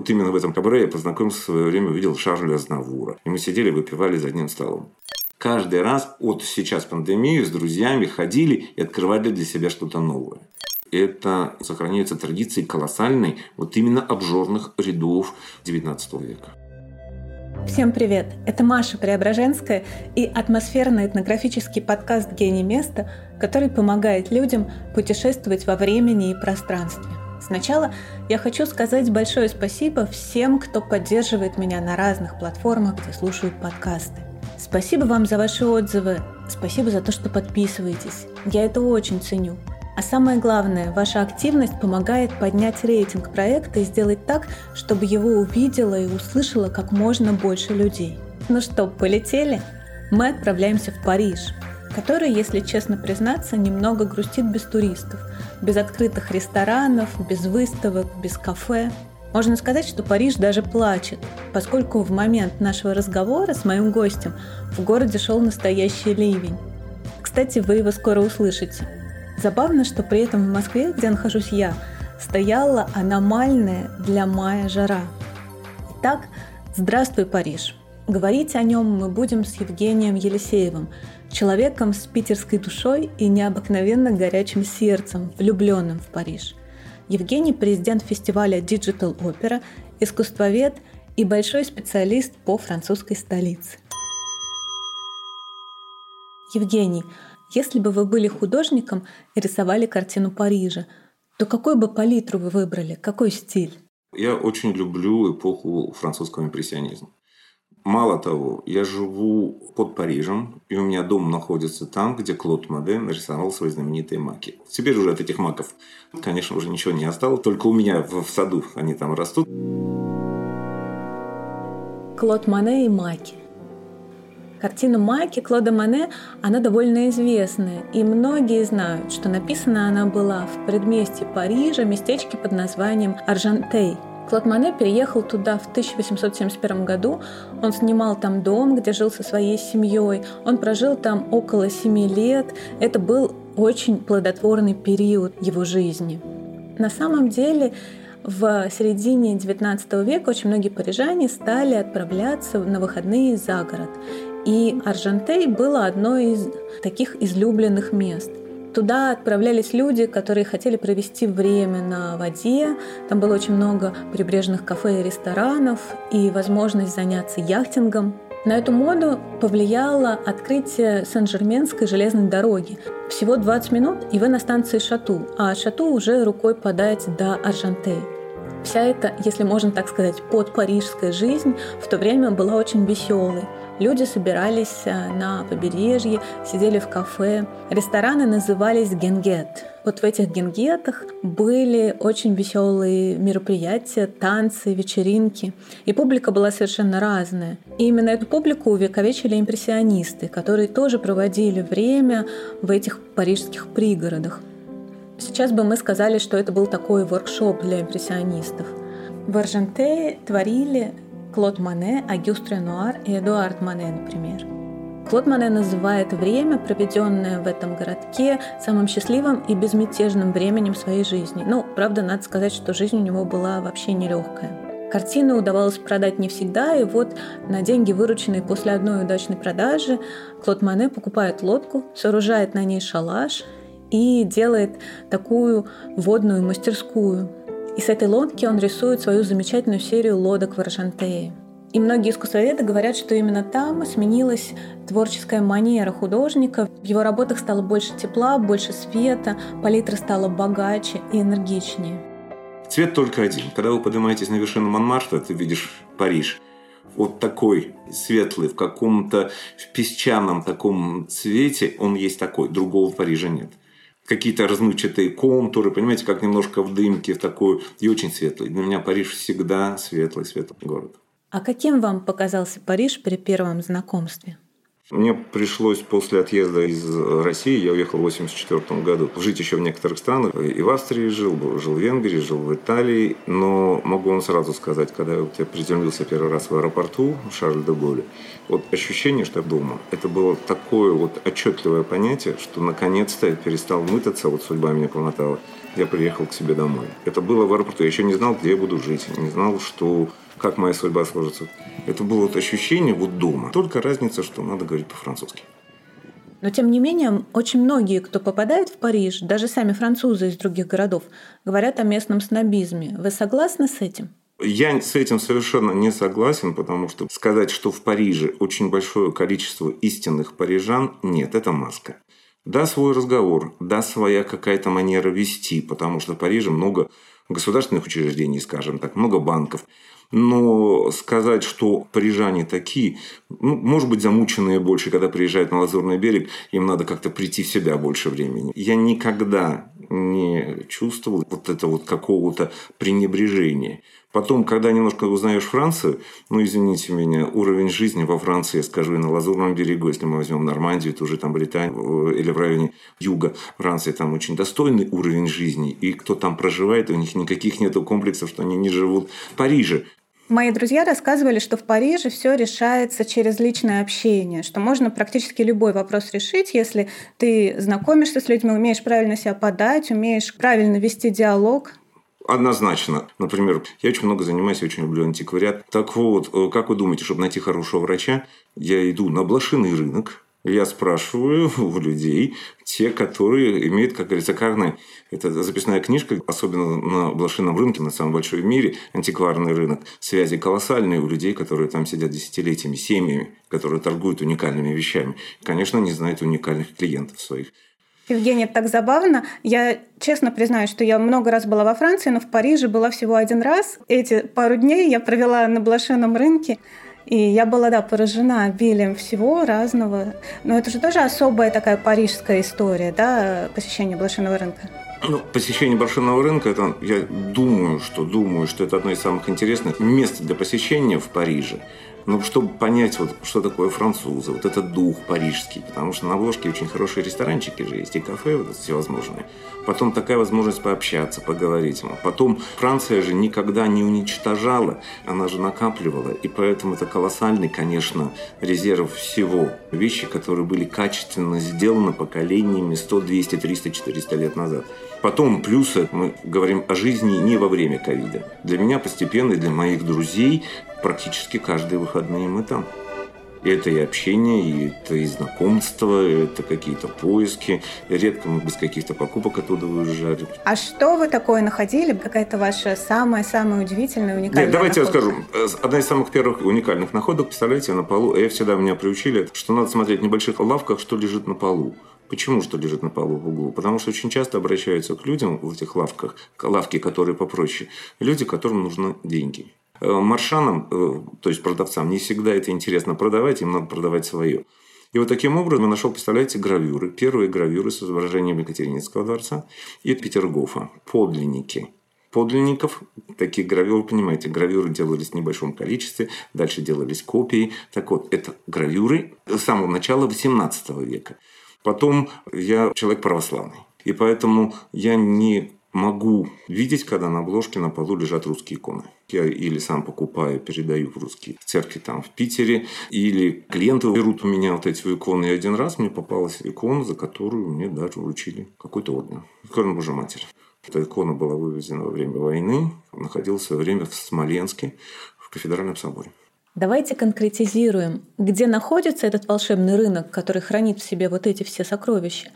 Вот именно в этом кабаре я познакомился в свое время, увидел Шарля Азнавура. И мы сидели, выпивали за одним столом. Каждый раз от сейчас пандемии с друзьями ходили и открывали для себя что-то новое. Это сохраняется традицией колоссальной вот именно обжорных рядов XIX века. Всем привет! Это Маша Преображенская и атмосферный этнографический подкаст «Гений места», который помогает людям путешествовать во времени и пространстве. Сначала я хочу сказать большое спасибо всем, кто поддерживает меня на разных платформах, где слушают подкасты. Спасибо вам за ваши отзывы, спасибо за то, что подписываетесь. Я это очень ценю. А самое главное, ваша активность помогает поднять рейтинг проекта и сделать так, чтобы его увидело и услышало как можно больше людей. Ну что, полетели? Мы отправляемся в Париж, который, если честно признаться, немного грустит без туристов, без открытых ресторанов, без выставок, без кафе. Можно сказать, что Париж даже плачет, поскольку в момент нашего разговора с моим гостем в городе шел настоящий ливень. Кстати, вы его скоро услышите. Забавно, что при этом в Москве, где нахожусь я, стояла аномальная для мая жара. Итак, здравствуй, Париж! Говорить о нем мы будем с Евгением Елисеевым, человеком с питерской душой и необыкновенно горячим сердцем, влюбленным в Париж. Евгений – президент фестиваля Digital Opera, искусствовед и большой специалист по французской столице. Евгений, если бы вы были художником и рисовали картину Парижа, то какой бы палитру вы выбрали, какой стиль? Я очень люблю эпоху французского импрессионизма. Мало того, я живу под Парижем, и у меня дом находится там, где Клод Моде нарисовал свои знаменитые маки. Теперь уже от этих маков, конечно, уже ничего не осталось, только у меня в саду они там растут. Клод Моне и маки. Картина Майки Клода Мане, она довольно известная, и многие знают, что написана она была в предместье Парижа, местечке под названием Аржантей – Клод Мане переехал туда в 1871 году. Он снимал там дом, где жил со своей семьей. Он прожил там около семи лет. Это был очень плодотворный период его жизни. На самом деле, в середине XIX века очень многие парижане стали отправляться на выходные за город. И Аржантей было одно из таких излюбленных мест. Туда отправлялись люди, которые хотели провести время на воде. Там было очень много прибрежных кафе и ресторанов и возможность заняться яхтингом. На эту моду повлияло открытие Сен-Жерменской железной дороги. Всего 20 минут, и вы на станции Шату, а Шату уже рукой подать до Аржантей. Вся эта, если можно так сказать, подпарижская жизнь в то время была очень веселой. Люди собирались э, на побережье, сидели в кафе. Рестораны назывались генгет. Вот в этих генгетах были очень веселые мероприятия, танцы, вечеринки. И публика была совершенно разная. И именно эту публику увековечили импрессионисты, которые тоже проводили время в этих парижских пригородах. Сейчас бы мы сказали, что это был такой воркшоп для импрессионистов. В Аржентее творили Клод Мане, Агюст Ренуар и Эдуард Мане, например. Клод Мане называет время, проведенное в этом городке, самым счастливым и безмятежным временем своей жизни. Ну, правда, надо сказать, что жизнь у него была вообще нелегкая. Картину удавалось продать не всегда, и вот на деньги, вырученные после одной удачной продажи, Клод Мане покупает лодку, сооружает на ней шалаш и делает такую водную мастерскую, и с этой лодки он рисует свою замечательную серию лодок в Аржантее. И многие искусствоведы говорят, что именно там сменилась творческая манера художника. В его работах стало больше тепла, больше света, палитра стала богаче и энергичнее. Цвет только один. Когда вы поднимаетесь на вершину Монмарта, ты видишь Париж. Вот такой светлый, в каком-то в песчаном таком цвете, он есть такой. Другого в Париже нет какие-то размывчатые контуры, понимаете, как немножко в дымке, в такую, и очень светлый. Для меня Париж всегда светлый, светлый город. А каким вам показался Париж при первом знакомстве? Мне пришлось после отъезда из России, я уехал в 1984 году, жить еще в некоторых странах. И в Австрии жил, жил в Венгрии, жил в Италии. Но могу вам сразу сказать, когда я приземлился первый раз в аэропорту Шарль де Голля, вот ощущение, что я дома, это было такое вот отчетливое понятие, что наконец-то я перестал мытаться, вот судьба меня помотала. я приехал к себе домой. Это было в аэропорту. Я еще не знал, где я буду жить. Не знал, что, как моя судьба сложится. Это было вот ощущение вот дома. Только разница, что надо говорить по-французски. Но тем не менее, очень многие, кто попадает в Париж, даже сами французы из других городов, говорят о местном снобизме. Вы согласны с этим? Я с этим совершенно не согласен, потому что сказать, что в Париже очень большое количество истинных парижан, нет, это маска. Да, свой разговор, да, своя какая-то манера вести, потому что в Париже много государственных учреждений, скажем так, много банков. Но сказать, что парижане такие, ну, может быть, замученные больше, когда приезжают на Лазурный берег, им надо как-то прийти в себя больше времени. Я никогда не чувствовал вот это вот какого-то пренебрежения. Потом, когда немножко узнаешь Францию, ну, извините меня, уровень жизни во Франции, я скажу, и на Лазурном берегу, если мы возьмем Нормандию, то уже там Британия, или в районе юга Франции, там очень достойный уровень жизни. И кто там проживает, у них никаких нет комплексов, что они не живут в Париже. Мои друзья рассказывали, что в Париже все решается через личное общение, что можно практически любой вопрос решить, если ты знакомишься с людьми, умеешь правильно себя подать, умеешь правильно вести диалог. Однозначно. Например, я очень много занимаюсь, очень люблю антиквариат. Так вот, э, как вы думаете, чтобы найти хорошего врача, я иду на блошиный рынок, я спрашиваю у людей, те, которые имеют, как говорится, карны. Это записная книжка, особенно на блошином рынке, на самом большой в мире, антикварный рынок. Связи колоссальные у людей, которые там сидят десятилетиями, семьями, которые торгуют уникальными вещами. Конечно, не знают уникальных клиентов своих. Евгения, это так забавно. Я честно признаюсь, что я много раз была во Франции, но в Париже была всего один раз. Эти пару дней я провела на блошином рынке. И я была, да, поражена обилием всего разного. Но это же тоже особая такая парижская история, да, посещение блошиного рынка. Ну, посещение блошиного рынка, это, я думаю, что думаю, что это одно из самых интересных мест для посещения в Париже. Ну, чтобы понять, вот, что такое французы, вот этот дух парижский, потому что на обложке очень хорошие ресторанчики же есть, и кафе вот всевозможные. Потом такая возможность пообщаться, поговорить. Потом Франция же никогда не уничтожала, она же накапливала, и поэтому это колоссальный, конечно, резерв всего. Вещи, которые были качественно сделаны поколениями 100, 200, 300, 400 лет назад. Потом плюсы, мы говорим о жизни не во время ковида. Для меня постепенно и для моих друзей практически каждые выходные мы там. Это и общение, и это и знакомство, это какие-то поиски. Редко мы без каких-то покупок оттуда выезжали. А что вы такое находили? Какая-то ваша самая-самая удивительная, уникальная Нет, давайте находка? я скажу. Одна из самых первых уникальных находок, представляете, на полу. Я всегда меня приучили, что надо смотреть в небольших лавках, что лежит на полу. Почему что лежит на полу в углу? Потому что очень часто обращаются к людям в этих лавках, лавки, которые попроще, люди, которым нужны деньги. Э, маршанам, э, то есть продавцам, не всегда это интересно продавать, им надо продавать свое. И вот таким образом я нашел, представляете, гравюры. Первые гравюры с изображением Екатерининского дворца и Петергофа. Подлинники. Подлинников, такие гравюры, понимаете, гравюры делались в небольшом количестве, дальше делались копии. Так вот, это гравюры с самого начала XVIII века. Потом я человек православный. И поэтому я не могу видеть, когда на обложке на полу лежат русские иконы. Я или сам покупаю, передаю в русские церкви там в Питере, или клиенты берут у меня вот эти иконы. И один раз мне попалась икона, за которую мне даже вручили какой-то орден. Икона Божьей Матери. Эта икона была вывезена во время войны, находилась в время в Смоленске, в кафедральном соборе. Давайте конкретизируем, где находится этот волшебный рынок, который хранит в себе вот эти все сокровища,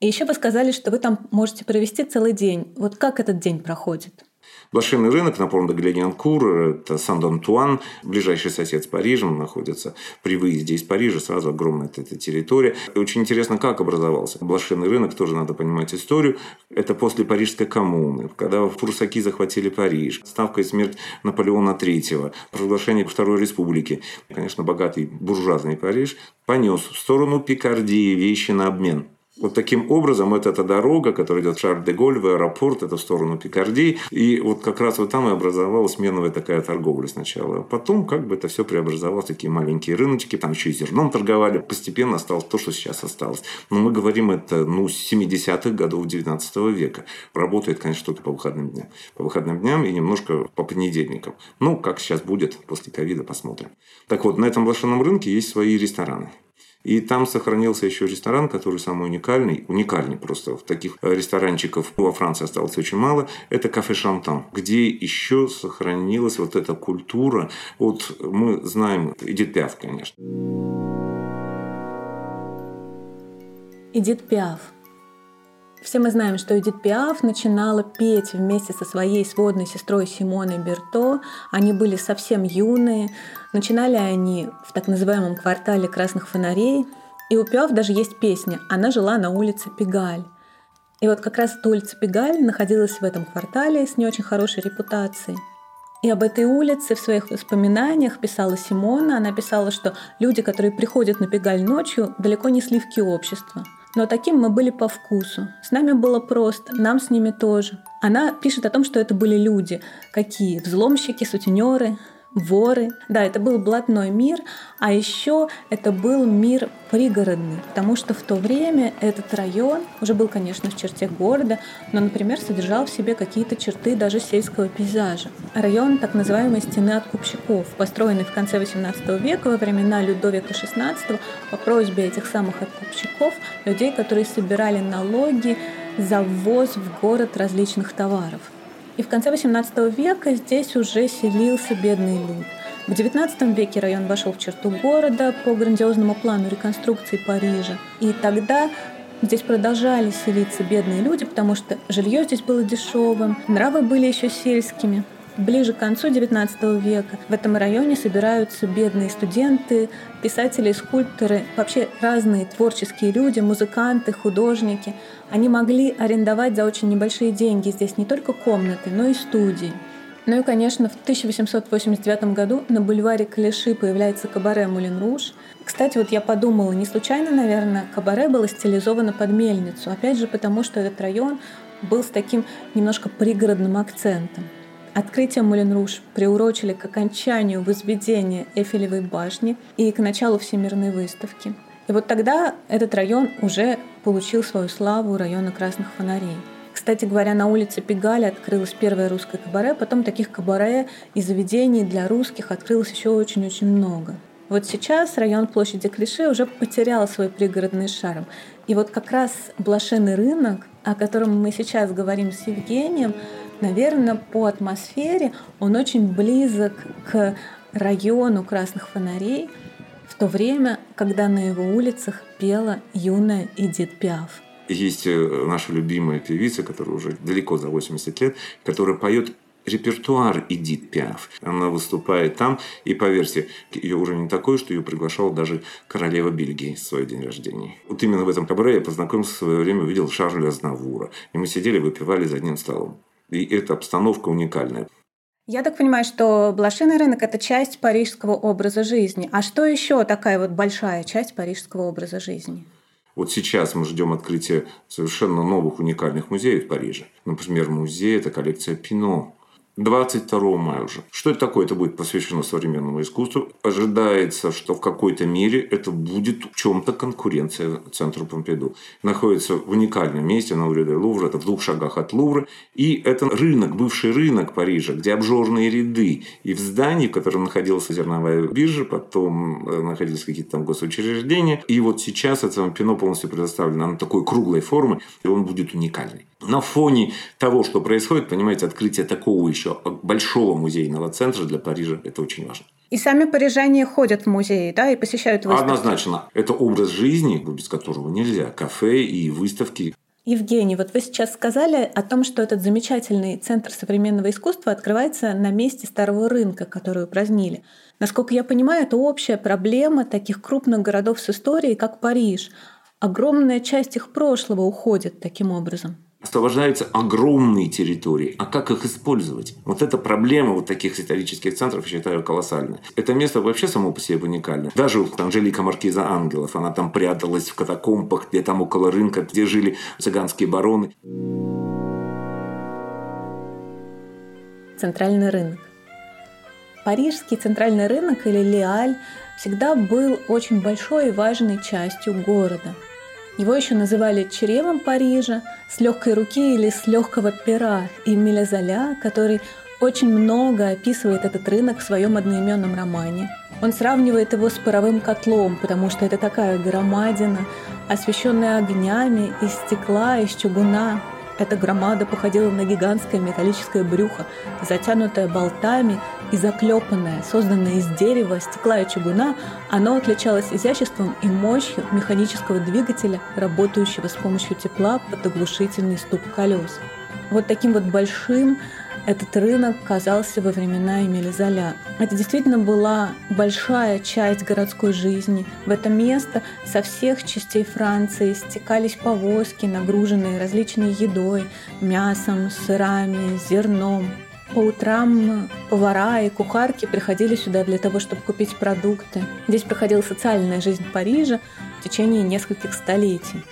и еще вы сказали, что вы там можете провести целый день. Вот как этот день проходит? Блошиный рынок на порно Гленианкур, это Сан-Д'Антуан, ближайший сосед с Парижем находится. При выезде из Парижа сразу огромная эта территория. И очень интересно, как образовался. Блошиный рынок, тоже надо понимать историю. Это после Парижской коммуны, когда фурсаки захватили Париж, ставка и смерть Наполеона III, провозглашение Второй Республики. Конечно, богатый буржуазный Париж понес в сторону Пикардии вещи на обмен. Вот таким образом, это эта дорога, которая идет в Шарль-де-Голь, в аэропорт, это в сторону Пикардии. И вот как раз вот там и образовалась сменовая такая торговля сначала. А потом как бы это все преобразовалось, такие маленькие рыночки, там еще и зерном торговали. Постепенно осталось то, что сейчас осталось. Но мы говорим это ну, с 70-х годов 19 века. Работает, конечно, только по выходным дням. По выходным дням и немножко по понедельникам. Ну, как сейчас будет после ковида, посмотрим. Так вот, на этом блошином рынке есть свои рестораны. И там сохранился еще ресторан, который самый уникальный, уникальный просто. Таких ресторанчиков во Франции осталось очень мало. Это кафе Шантан, где еще сохранилась вот эта культура. Вот мы знаем Эдит Пиаф, конечно. Эдит Пиаф. Все мы знаем, что Эдит Пиаф начинала петь вместе со своей сводной сестрой Симоной Берто. Они были совсем юные. Начинали они в так называемом квартале красных фонарей. И у Пиаф даже есть песня «Она жила на улице Пегаль». И вот как раз эта улица Пегаль находилась в этом квартале с не очень хорошей репутацией. И об этой улице в своих воспоминаниях писала Симона. Она писала, что люди, которые приходят на Пегаль ночью, далеко не сливки общества – но таким мы были по вкусу. С нами было просто, нам с ними тоже. Она пишет о том, что это были люди. Какие? Взломщики, сутенеры, воры. Да, это был блатной мир, а еще это был мир пригородный, потому что в то время этот район уже был, конечно, в черте города, но, например, содержал в себе какие-то черты даже сельского пейзажа. Район так называемой стены откупщиков, построенный в конце XVIII века во времена Людовика XVI по просьбе этих самых откупщиков, людей, которые собирали налоги за ввоз в город различных товаров. И в конце XVIII века здесь уже селился бедный люд. В XIX веке район вошел в черту города по грандиозному плану реконструкции Парижа. И тогда Здесь продолжали селиться бедные люди, потому что жилье здесь было дешевым, нравы были еще сельскими. Ближе к концу XIX века в этом районе собираются бедные студенты, писатели, скульпторы, вообще разные творческие люди, музыканты, художники. Они могли арендовать за очень небольшие деньги здесь не только комнаты, но и студии. Ну и, конечно, в 1889 году на бульваре Калиши появляется кабаре «Мулин Руж». Кстати, вот я подумала, не случайно, наверное, кабаре было стилизовано под мельницу. Опять же, потому что этот район был с таким немножко пригородным акцентом. Открытие Мулин-Руж приурочили к окончанию возведения Эфелевой башни и к началу Всемирной выставки. И вот тогда этот район уже получил свою славу района красных фонарей. Кстати говоря, на улице Пегаля открылось первое русское кабаре, потом таких кабаре и заведений для русских открылось еще очень-очень много. Вот сейчас район площади Клиши уже потерял свой пригородный шарм. И вот как раз блошиный рынок, о котором мы сейчас говорим с Евгением, наверное, по атмосфере он очень близок к району красных фонарей, в то время, когда на его улицах пела юная Эдит Пиаф. Есть э, наша любимая певица, которая уже далеко за 80 лет, которая поет репертуар Эдит Пиаф. Она выступает там, и по версии, ее не такой, что ее приглашала даже королева Бельгии в свой день рождения. Вот именно в этом кабаре я познакомился в свое время, увидел Шарля Азнавура. И мы сидели, выпивали за одним столом. И эта обстановка уникальная. Я так понимаю, что блошиный рынок – это часть парижского образа жизни. А что еще такая вот большая часть парижского образа жизни? Вот сейчас мы ждем открытия совершенно новых уникальных музеев в Париже. Например, музей – это коллекция Пино, 22 мая уже. Что это такое? Это будет посвящено современному искусству. Ожидается, что в какой-то мере это будет в чем-то конкуренция центру Помпиду. Находится в уникальном месте на улице Лувра, это в двух шагах от Лувра. И это рынок, бывший рынок Парижа, где обжорные ряды. И в здании, в котором находилась зерновая биржа, потом э, находились какие-то там госучреждения. И вот сейчас это пино полностью предоставлено на такой круглой формы, и он будет уникальный. На фоне того, что происходит, понимаете, открытие такого еще большого музейного центра для Парижа – это очень важно. И сами парижане ходят в музеи, да, и посещают выставки? Однозначно. Это образ жизни, без которого нельзя. Кафе и выставки. Евгений, вот вы сейчас сказали о том, что этот замечательный центр современного искусства открывается на месте старого рынка, который упразднили. Насколько я понимаю, это общая проблема таких крупных городов с историей, как Париж. Огромная часть их прошлого уходит таким образом освобождаются огромные территории. А как их использовать? Вот эта проблема вот таких исторических центров, я считаю, колоссальная. Это место вообще само по себе уникальное. Даже вот Анжелика Маркиза Ангелов, она там пряталась в катакомбах, где там около рынка, где жили цыганские бароны. Центральный рынок. Парижский центральный рынок или Леаль всегда был очень большой и важной частью города – его еще называли черевом Парижа, с легкой руки или с легкого пера, и Милязоля, который очень много описывает этот рынок в своем одноименном романе. Он сравнивает его с паровым котлом, потому что это такая громадина, освещенная огнями из стекла, из чугуна. Эта громада походила на гигантское металлическое брюхо, затянутое болтами и заклепанное, созданное из дерева, стекла и чугуна, оно отличалось изяществом и мощью механического двигателя, работающего с помощью тепла под оглушительный стук колес. Вот таким вот большим этот рынок казался во времена Эмили Золя. Это действительно была большая часть городской жизни. В это место со всех частей Франции стекались повозки, нагруженные различной едой, мясом, сырами, зерном. По утрам повара и кухарки приходили сюда для того, чтобы купить продукты. Здесь проходила социальная жизнь Парижа в течение нескольких столетий.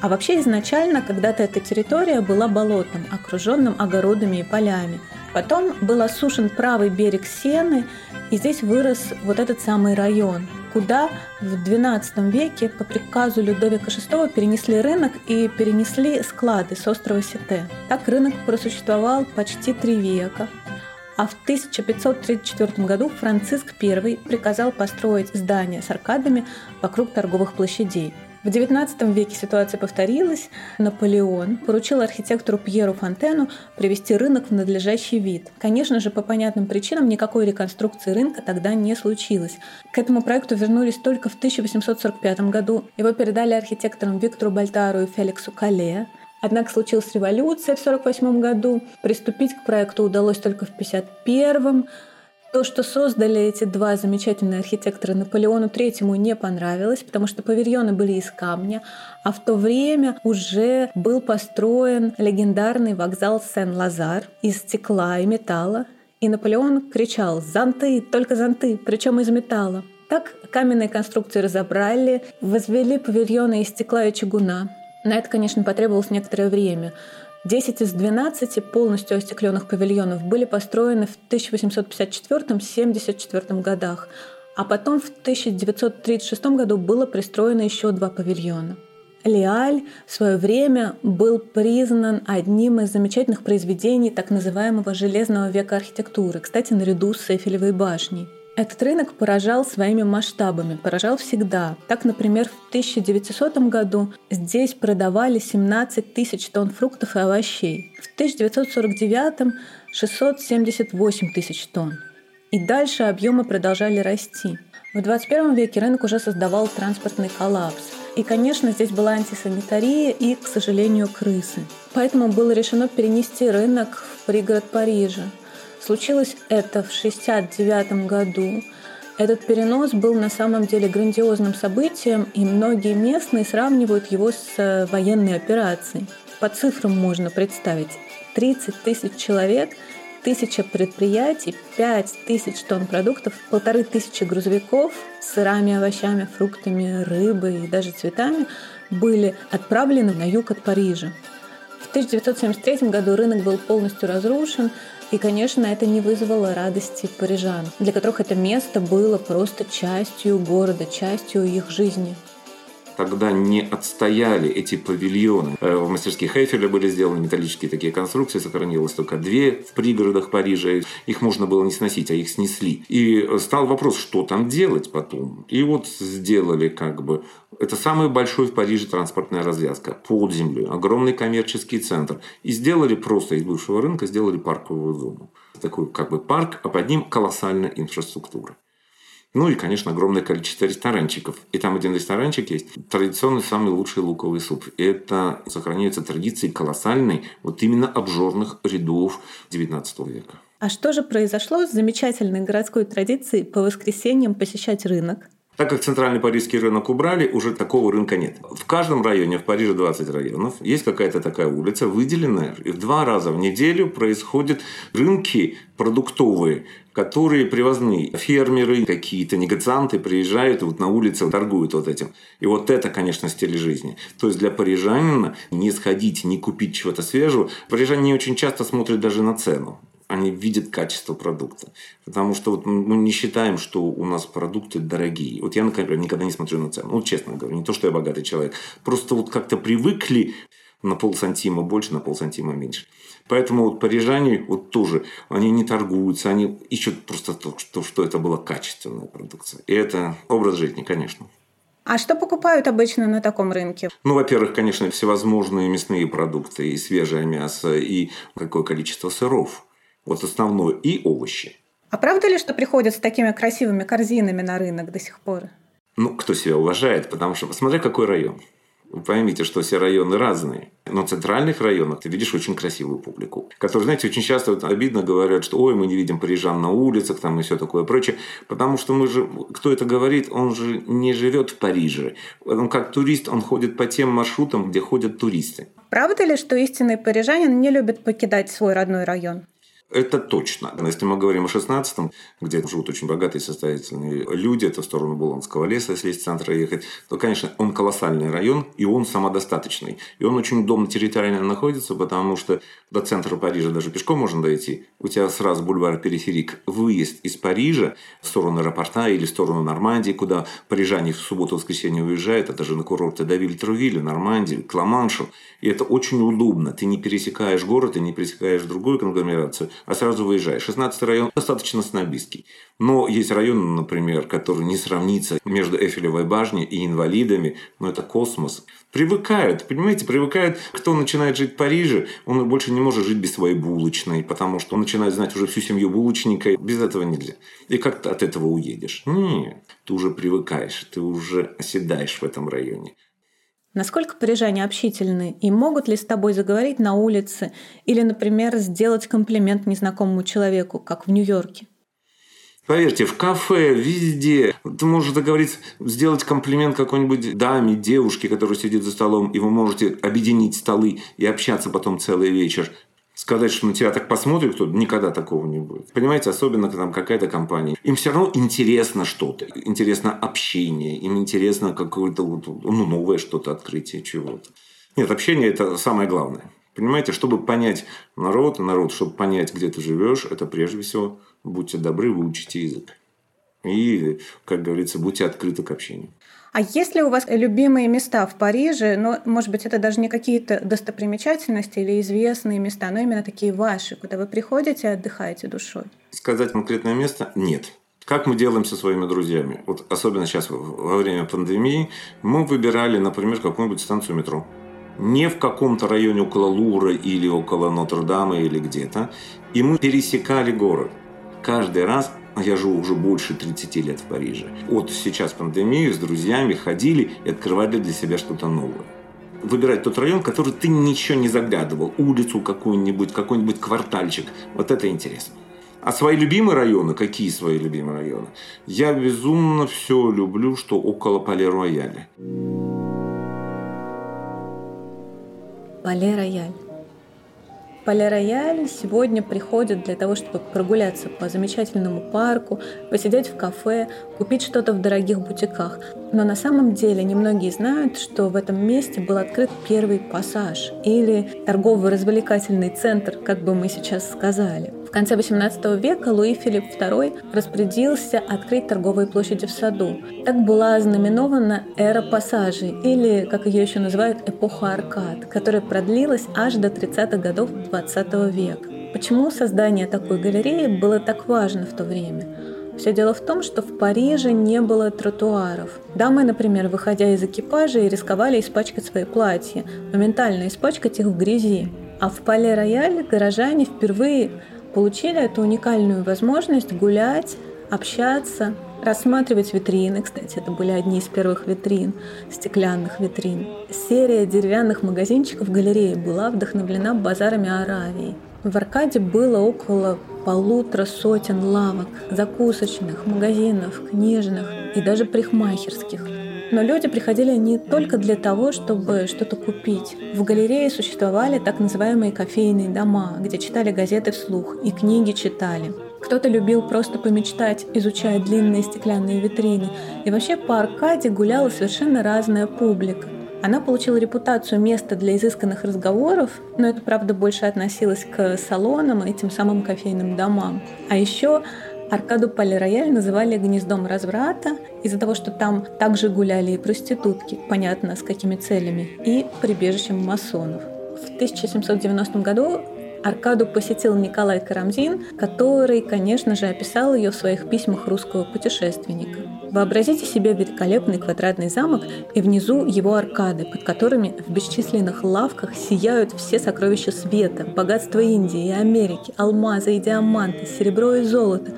А вообще изначально когда-то эта территория была болотом, окруженным огородами и полями. Потом был осушен правый берег Сены, и здесь вырос вот этот самый район, куда в XII веке по приказу Людовика VI перенесли рынок и перенесли склады с острова Сите. Так рынок просуществовал почти три века. А в 1534 году Франциск I приказал построить здания с аркадами вокруг торговых площадей – в XIX веке ситуация повторилась. Наполеон поручил архитектору Пьеру Фонтену привести рынок в надлежащий вид. Конечно же, по понятным причинам никакой реконструкции рынка тогда не случилось. К этому проекту вернулись только в 1845 году. Его передали архитекторам Виктору Бальтару и Феликсу Кале. Однако случилась революция в 1948 году. Приступить к проекту удалось только в 1951 то, что создали эти два замечательные архитектора Наполеону Третьему не понравилось, потому что павильоны были из камня, а в то время уже был построен легендарный вокзал Сен-Лазар из стекла и металла. И Наполеон кричал «Зонты! Только зонты! Причем из металла!» Так каменные конструкции разобрали, возвели павильоны из стекла и чугуна. На это, конечно, потребовалось некоторое время. 10 из 12 полностью остекленных павильонов были построены в 1854-74 годах, а потом в 1936 году было пристроено еще два павильона. Лиаль в свое время был признан одним из замечательных произведений так называемого «железного века архитектуры», кстати, наряду с Эйфелевой башней – этот рынок поражал своими масштабами, поражал всегда. Так, например, в 1900 году здесь продавали 17 тысяч тонн фруктов и овощей. В 1949 – 678 тысяч тонн. И дальше объемы продолжали расти. В 21 веке рынок уже создавал транспортный коллапс. И, конечно, здесь была антисанитария и, к сожалению, крысы. Поэтому было решено перенести рынок в пригород Парижа. Случилось это в 1969 году. Этот перенос был на самом деле грандиозным событием, и многие местные сравнивают его с э, военной операцией. По цифрам можно представить 30 тысяч человек, тысяча предприятий, 5 тысяч тонн продуктов, полторы тысячи грузовиков с сырами, овощами, фруктами, рыбой и даже цветами были отправлены на юг от Парижа. В 1973 году рынок был полностью разрушен, и, конечно, это не вызвало радости парижан, для которых это место было просто частью города, частью их жизни тогда не отстояли эти павильоны. Э, в мастерских Эйфеля были сделаны металлические такие конструкции, сохранилось только две в пригородах Парижа. Их можно было не сносить, а их снесли. И стал вопрос, что там делать потом. И вот сделали как бы это самый большой в Париже транспортная развязка под землей, огромный коммерческий центр. И сделали просто из бывшего рынка, сделали парковую зону. Такой как бы парк, а под ним колоссальная инфраструктура. Ну и, конечно, огромное количество ресторанчиков. И там один ресторанчик есть. Традиционный самый лучший луковый суп. Это сохраняются традиции колоссальной вот именно обжорных рядов XIX века. А что же произошло с замечательной городской традицией по воскресеньям посещать рынок? Так как центральный парижский рынок убрали, уже такого рынка нет. В каждом районе, в Париже 20 районов, есть какая-то такая улица, выделенная, и в два раза в неделю происходят рынки продуктовые, которые привозные. Фермеры, какие-то негацианты приезжают вот на улице торгуют вот этим. И вот это, конечно, стиль жизни. То есть для парижанина не сходить, не купить чего-то свежего. Парижане не очень часто смотрят даже на цену они видят качество продукта. Потому что вот мы не считаем, что у нас продукты дорогие. Вот я, например, никогда не смотрю на цену. Ну, честно говорю, не то, что я богатый человек. Просто вот как-то привыкли на полсантима больше, на полсантима меньше. Поэтому вот парижане вот тоже, они не торгуются, они ищут просто то, что, что это была качественная продукция. И это образ жизни, конечно. А что покупают обычно на таком рынке? Ну, во-первых, конечно, всевозможные мясные продукты, и свежее мясо, и какое количество сыров. Вот основное. И овощи. А правда ли, что приходят с такими красивыми корзинами на рынок до сих пор? Ну, кто себя уважает, потому что смотри, какой район. Вы поймите, что все районы разные. Но в центральных районах ты видишь очень красивую публику, которые, знаете, очень часто вот обидно говорят, что ой, мы не видим парижан на улицах там и все такое прочее. Потому что мы же, кто это говорит, он же не живет в Париже. Он как турист, он ходит по тем маршрутам, где ходят туристы. Правда ли, что истинный парижанин не любит покидать свой родной район? Это точно. Но если мы говорим о 16-м, где живут очень богатые состоятельные люди, это в сторону Булонского леса, если из центра ехать, то, конечно, он колоссальный район, и он самодостаточный. И он очень удобно территориально находится, потому что до центра Парижа даже пешком можно дойти. У тебя сразу бульвар Периферик. Выезд из Парижа в сторону аэропорта или в сторону Нормандии, куда парижане в субботу-воскресенье уезжают, это же на курорты до Вильтрувиля, Нормандии, к Ла-Маншу. И это очень удобно. Ты не пересекаешь город, ты не пересекаешь другую конгломерацию, а сразу выезжаешь. 16 район достаточно снобистский. Но есть районы, например, которые не сравнится между Эфелевой башней и инвалидами, но это космос. Привыкают, понимаете, привыкают. Кто начинает жить в Париже, он больше не может жить без своей булочной, потому что он начинает знать уже всю семью булочника. Без этого нельзя. И как ты от этого уедешь? Нет, ты уже привыкаешь, ты уже оседаешь в этом районе. Насколько парижане общительны и могут ли с тобой заговорить на улице или, например, сделать комплимент незнакомому человеку, как в Нью-Йорке? Поверьте, в кафе, везде. Ты можешь договориться, сделать комплимент какой-нибудь даме, девушке, которая сидит за столом, и вы можете объединить столы и общаться потом целый вечер сказать, что на тебя так посмотрит кто-то, никогда такого не будет. Понимаете, особенно там какая-то компания. Им все равно интересно что-то. Интересно общение. Им интересно какое-то вот, ну, новое что-то, открытие чего-то. Нет, общение – это самое главное. Понимаете, чтобы понять народ, народ, чтобы понять, где ты живешь, это прежде всего будьте добры, выучите язык. И, как говорится, будьте открыты к общению. А есть ли у вас любимые места в Париже? Но, может быть, это даже не какие-то достопримечательности или известные места, но именно такие ваши, куда вы приходите и отдыхаете душой? Сказать конкретное место – нет. Как мы делаем со своими друзьями? Вот особенно сейчас во время пандемии мы выбирали, например, какую-нибудь станцию метро. Не в каком-то районе около Лувра или около Нотр-Дама или где-то. И мы пересекали город. Каждый раз а я живу уже больше 30 лет в Париже. Вот сейчас пандемию с друзьями ходили и открывали для себя что-то новое. Выбирать тот район, который ты ничего не заглядывал, улицу какую-нибудь, какой-нибудь квартальчик. Вот это интересно. А свои любимые районы, какие свои любимые районы? Я безумно все люблю, что около Пале-Рояля. Пале-Рояль. Пале-Рояль сегодня приходит для того, чтобы прогуляться по замечательному парку, посидеть в кафе, купить что-то в дорогих бутиках. Но на самом деле немногие знают, что в этом месте был открыт первый пассаж или торгово-развлекательный центр, как бы мы сейчас сказали. Конце XVIII века Луи Филипп II распорядился открыть торговые площади в саду. Так была ознаменована эра пассажей, или, как ее еще называют, эпоха аркад, которая продлилась аж до 30-х годов XX века. Почему создание такой галереи было так важно в то время? Все дело в том, что в Париже не было тротуаров. Дамы, например, выходя из экипажа, рисковали испачкать свои платья, моментально испачкать их в грязи. А в Пале-Рояле горожане впервые получили эту уникальную возможность гулять, общаться, рассматривать витрины. Кстати, это были одни из первых витрин, стеклянных витрин. Серия деревянных магазинчиков в галерее была вдохновлена базарами Аравии. В Аркаде было около полутора сотен лавок, закусочных, магазинов, книжных и даже парикмахерских. Но люди приходили не только для того, чтобы что-то купить. В галерее существовали так называемые кофейные дома, где читали газеты вслух и книги читали. Кто-то любил просто помечтать, изучая длинные стеклянные витрины. И вообще по Аркаде гуляла совершенно разная публика. Она получила репутацию места для изысканных разговоров, но это, правда, больше относилось к салонам и тем самым кофейным домам. А еще Аркаду Пале-Рояль называли гнездом разврата из-за того, что там также гуляли и проститутки, понятно, с какими целями, и прибежищем масонов. В 1790 году Аркаду посетил Николай Карамзин, который, конечно же, описал ее в своих письмах русского путешественника. Вообразите себе великолепный квадратный замок и внизу его аркады, под которыми в бесчисленных лавках сияют все сокровища света, богатства Индии и Америки, алмазы и диаманты, серебро и золото,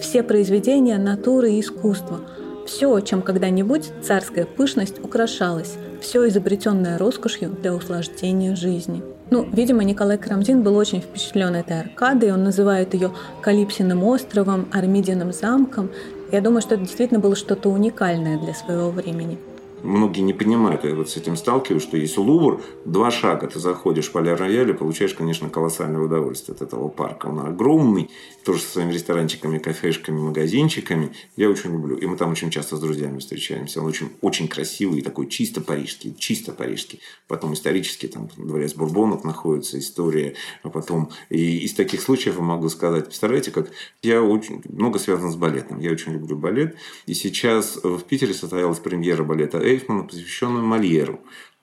все произведения натуры и искусства – все, чем когда-нибудь царская пышность украшалась, все изобретенное роскошью для услаждения жизни. Ну, видимо, Николай Карамзин был очень впечатлен этой аркадой, он называет ее Калипсиным островом, Армидиным замком. Я думаю, что это действительно было что-то уникальное для своего времени многие не понимают, я вот с этим сталкиваюсь, что есть Лувр, два шага ты заходишь в Поля-Рояль и получаешь, конечно, колоссальное удовольствие от этого парка. Он огромный, тоже со своими ресторанчиками, кафешками, магазинчиками. Я очень люблю. И мы там очень часто с друзьями встречаемся. Он очень, очень красивый, такой чисто парижский, чисто парижский. Потом исторический, там дворец Бурбонов находится, история. А потом и из таких случаев я могу сказать, представляете, как я очень много связан с балетом. Я очень люблю балет. И сейчас в Питере состоялась премьера балета Эйфмана, посвященную Мольеру.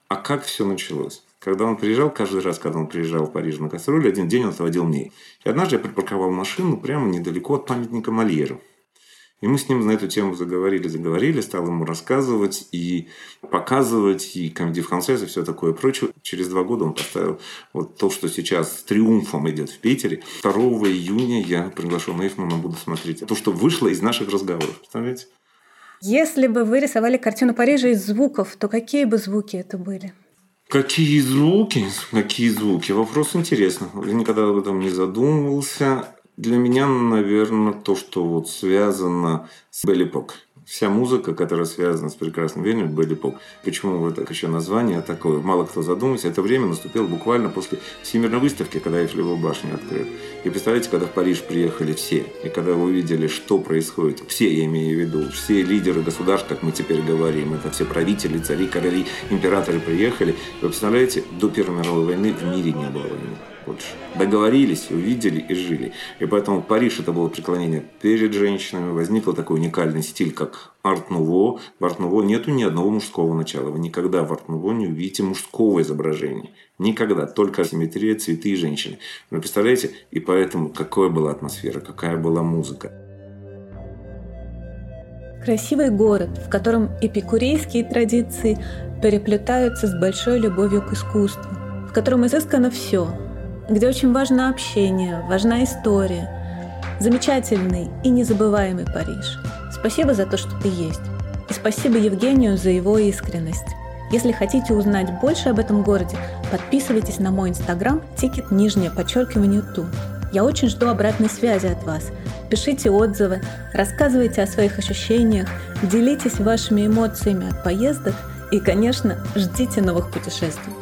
А как все началось? Когда он приезжал, каждый раз, когда он приезжал в Париж на гастроли, один день он отводил мне. И однажды я припарковал машину прямо недалеко от памятника Мольеру. И мы с ним на эту тему заговорили, заговорили, стал ему рассказывать и показывать, и комедий францез, и все такое прочее. Через два года он поставил вот то, что сейчас с триумфом идет в Питере. 2 июня я приглашен Эйфмана, буду смотреть. То, что вышло из наших разговоров. Представляете? Если бы вы рисовали картину Парижа из звуков, то какие бы звуки это были? Какие звуки? Какие звуки? Вопрос интересный. Я никогда об этом не задумывался. Для меня, наверное, то, что вот связано с Беллипок вся музыка, которая связана с прекрасным временем, были поп. Почему вот так еще название такое? Мало кто задумывается. Это время наступило буквально после Всемирной выставки, когда Эйфелеву башню открыли. И представляете, когда в Париж приехали все, и когда вы увидели, что происходит, все, я имею в виду, все лидеры государств, как мы теперь говорим, это все правители, цари, короли, императоры приехали. Вы представляете, до Первой мировой войны в мире не было войны больше. Договорились, увидели и жили. И поэтому Париж это было преклонение перед женщинами. Возник такой уникальный стиль, как арт-нуво. В арт-нуво нету ни одного мужского начала. Вы никогда в арт-нуво не увидите мужского изображения. Никогда. Только симметрия, цветы и женщины. Вы представляете? И поэтому какая была атмосфера, какая была музыка. Красивый город, в котором эпикурейские традиции переплетаются с большой любовью к искусству, в котором изыскано все где очень важно общение, важна история. Замечательный и незабываемый Париж. Спасибо за то, что ты есть. И спасибо Евгению за его искренность. Если хотите узнать больше об этом городе, подписывайтесь на мой инстаграм тикет нижнее подчеркивание ту. Я очень жду обратной связи от вас. Пишите отзывы, рассказывайте о своих ощущениях, делитесь вашими эмоциями от поездок и, конечно, ждите новых путешествий.